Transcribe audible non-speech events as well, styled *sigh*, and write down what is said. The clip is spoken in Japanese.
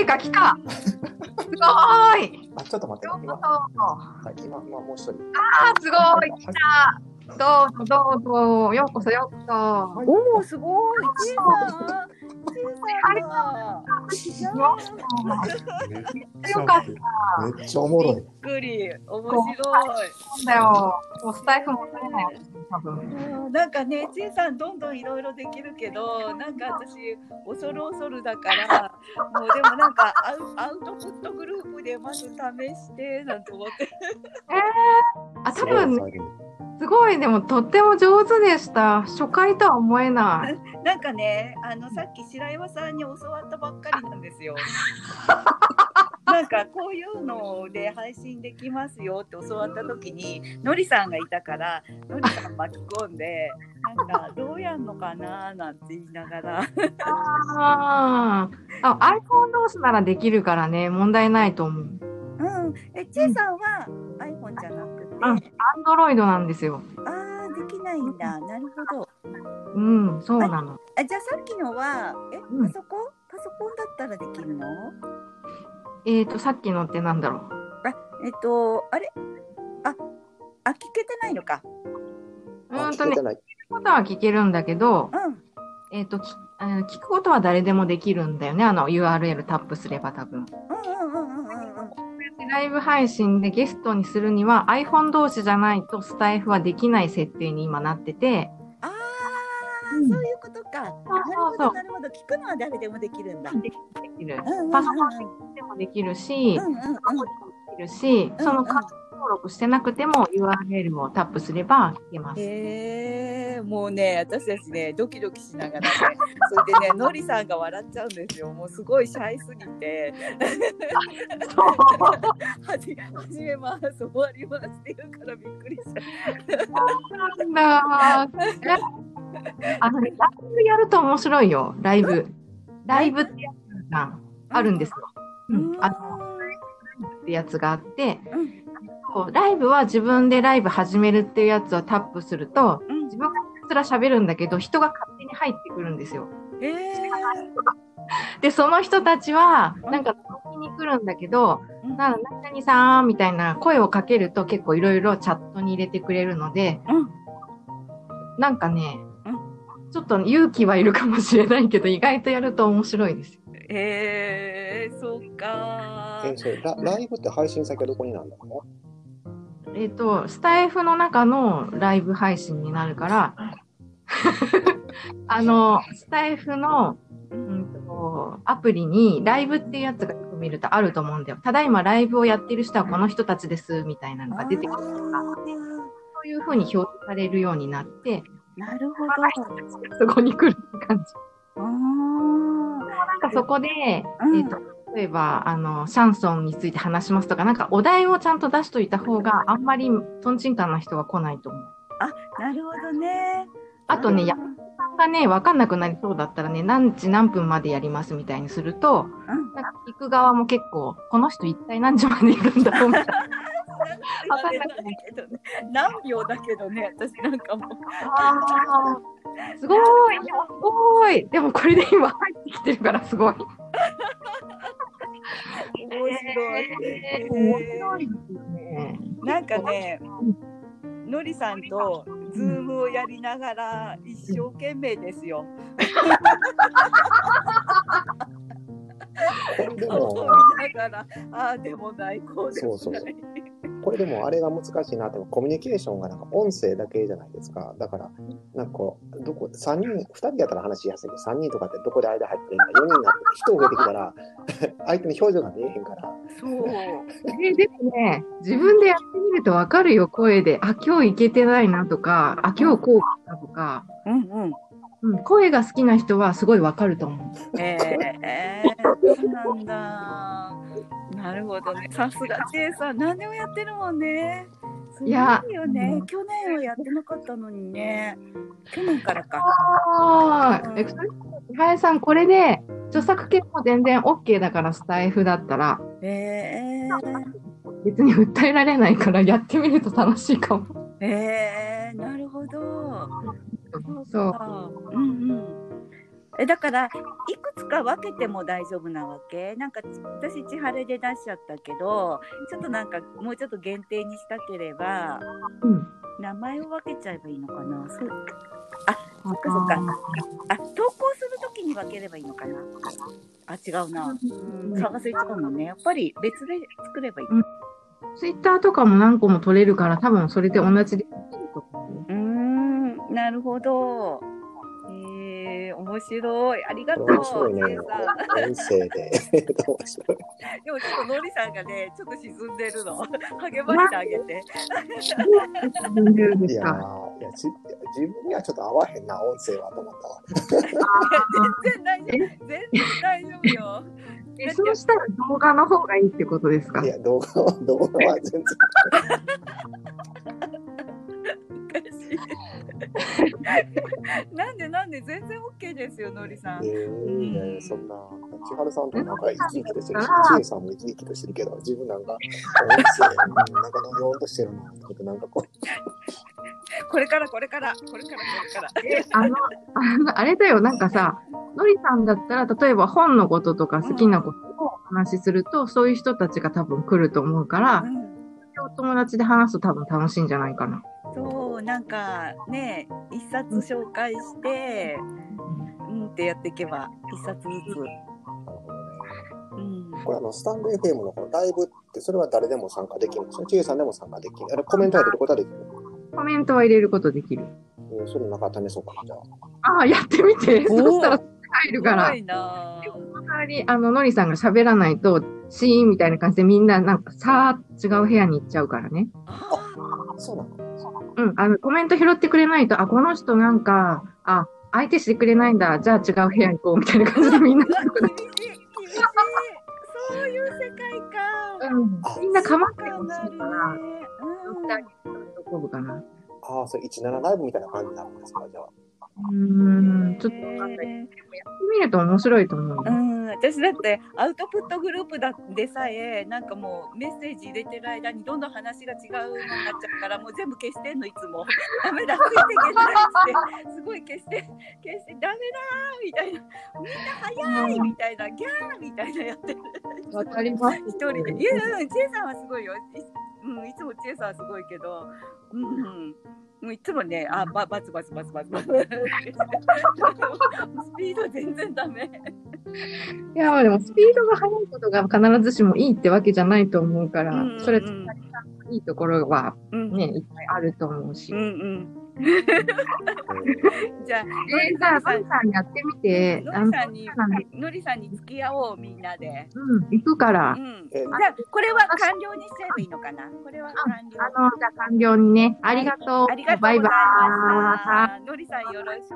いか来た *laughs* すごーいあ、ちょっと待ってはい、今、今もう一人。あーすごい来たどうぞどうぞようこそようこそおお、すごい。ちいさん。ちいさんだ。めっよかっめっちゃおもろい。びっくり。面白なんだよもうスタイフも取れない。多分。なんかね、ちい。さんどんどんい。ろい。ろできるけど、なんか私、恐る恐るだから、もうでもなんかアウアウトプットグループでまず試して、なんて思って。あ多分すごいでもとっても上手でした。初回とは思えない。*laughs* なんかね、あのさっき白岩さんに教わったばっかりなんですよ。*laughs* なんかこういうので配信できますよって教わった時にのりさんがいたからのりさん巻き込んでなんかどうやんのかななんて言いながら。あー。あ iPhone 同士ならできるからね。問題ないと思う。うん。えちいさんは iPhone じゃなくて、うん Android なんですよ。あーできないんだ。なるほど。うんそうなの。あじゃあさっきのはえうん。パソコン、パソコンだったらできるの？えっ、ー、とさっきのってなんだろう。あえっとあれ？ああ聞けてないのか。うーんとね聞くことは聞けるんだけど、うん。えっ、ときあの聞くことは誰でもできるんだよね。あの URL タップすれば多分。うんうんうんうんうんうんライブ配信でゲストにするには iPhone 同士じゃないとスタイフはできない設定に今なっててああ、うんそういうことか。なるほど、なるほど。聞くのは誰でもできるんだ。できるうんうんうんパソコンでもできるし、うんうんうん。でもできるし、そのカード登録してなくても URL をタップすれば聞けます。へえ、もうね、私たちね、ドキドキしながらね、*laughs* それでね、のりさんが笑っちゃうんですよ。もうすごいシャイすぎて、始めます、終わりますって言うからびっくりした。なんだーあのね、ライブやると面白いよ、ライブ。ライブってやつがあるんですよ。うん、あのってやつがあって、うんそう。ライブは自分でライブ始めるっていうやつをタップすると、うん。自分がひたすら喋るんだけど、人が勝手に入ってくるんですよ。へえ。*laughs* で、その人たちは、うんなんか、聞きに来るんだけど、うん。な何々さんみたいな声をかけると結構いろいろチャットに入れてくれるので、うん。なんかね、うちょっと勇気はいるかもしれないけど、意外とやると面白いですよ。へえ、そっかえ、それラライブって配信先はどこになんだろえっ、と、スタイフの中のライブ配信になるから、あの、スタイフの、うんと、アプリにライブっていうやつがよく見るとあると思うんだよ。ただいまライブをやってる人はこの人たちです、みたいなのが出てくるとか、そういう風に表示されるようになって、なるほど。そこに来るって感じ。あーなんかそこで、うんえっ、と、例えば、あの、シャンソンについて話しますとか、なんかお題をちゃんと出しといた方があんまりトンチンカンな人は来ないと思う。なるほどね。あとね、うんやさんがね、わかんなくなりそうだったらね、何時何分までやりますみたいにすると、うんなんか聞く側も結構、この人一体何時までいるんだろうみたいな。わかんなくないけどね。何秒だけどね、私なんかもう。あーすごいすごいでもこれで今入ってきてるからすごい。面白い。面白いですよね。なんかね、のりさんとズームをやりながら一生懸命ですよ。顔をも、見ながら、ああでもない、こうでもそうそうない。これでもあれが難しいなとコミュニケーションがなんか音声だけじゃないですか。だから、なんかこう、どこ、3人、2人やったら話しやすいけど、3人とかってどこで間入ってるんだ、4人になって人増えてきたら、*laughs* 相手の表情が見えへんから、そう。えでもね、自分でやってみるとわかるよ、声で。あ、今日いけてないなとか、あ、今日こうだとか、うんうん。うん、声が好きな人はすごいわかると思う。えー、えー、そうなんだ。なるほどね。さすがチェイさん、何でもやってるもんね。すごいよね。去年はやってなかったのにね。去年からか。ああ、え、それ千早さん、これで、著作権も全然 OK だから、スタイフだったら、えー、別に訴えられないから、やってみると楽しいかも。えー、なるほど。そう。かうんうん。えだからいくつか分けても大丈夫なわけ？なんか私千晴で出しちゃったけどちょっとなんかもうちょっと限定にしたければうん。名前を分けちゃえばいいのかな？そう。あそっかそっか。あ投稿するときに分ければいいのかな？あ違うな、うん、差がついちゃうのね。やっぱり別で作ればいい。ツイッターとかも何個も取れるから、多分それで同じで。うんなるほど。えー、面白いありがとう面白いね。音声で。面白い。*laughs* でもちょっとのりさんがね、ちょっと沈んでるの。*laughs* 励ましてあげて。いやいやじ自分にはちょっと合わへんな、音声はと思ったわ。全然大丈夫。全然大丈夫よ。えそうしたら動画の方がいいってことですか？いや、動画は、動画は全然。*laughs* なんでなんで全然 OK ですよ、のりさん。えー、いやいやそんな、千春さんとなんか生き生きとしてるし千恵さんも生き生きとしてるけど、自分なんか、*laughs* なんかのようとしてるな、と思って、なんかここれからこれから、これからこれから。えあの、あの、あれだよ、なんかさ、のりさんだったら、例えば本のこととか好きなことをお話しすると、そういう人たちが多分来ると思うから、うん。お友達で話すと多分楽しいんじゃないかな。なんかね、一冊紹介して、うんってやっていけば、一冊ずつ。う。なるほどね。うん。これあの、スタンド FM のこのライブって、それは誰でも参加できるんですよ。千恵さんでも参加できる。あれ、コメント入れることはできる？コメントは入れることできる。えーそれなんか試そうかな、じゃあ。ああ、やってみて。そしたら入るからすご。いなぁその代わり、あの、のりさんが喋らないと、シーンみたいな感じでみんななんかさー違う部屋に行っちゃうからね。あそうなのうん、あの、コメント拾ってくれないと、あ、この人なんか、あ、相手してくれないんだ、じゃあ違う部屋行こうみたいな感じでみんな、そういう世界か。うんみんな構ってほしいから、うん喜ぶかな。ああ、それ17ライブみたいな感じになるんですか、じゃあ。うん、ちょっとわかんない。でもやってみると面白いと思う。うん、私だってアウトプットグループだでさえなんかもうメッセージ入れてる間にどんどん話が違うのになっちゃうからもう全部消してんのいつも。*laughs* ダメだついていけないって。すごい消して消してダメだーみたいな。みんな早いみたいな。ギャーみたいなやってる。わかります。一人で。いやいや千恵さんはすごいよ。い,、うん、いつも千恵さんはすごいけど。うん、うんもういつもね、あ、ば、バツバツバツバツバツ。*laughs* スピード全然ダメ。いや、でもスピードが速いことが必ずしもいいってわけじゃないと思うから、うんそれ、うんいいところはうんね、いっぱいあると思うし。うんうん。え *laughs* じゃあ、えー、じゃあ、のりさんやってみて、のりさんのりさんに付き合おう、みんなで。うん、行くからう、ん。えじゃあ、これは完了にしちゃえばいいのかな？これは完了。あの、じゃあ完了にね、ありがとう。ありがとうバイバイ。のりさんよろしく。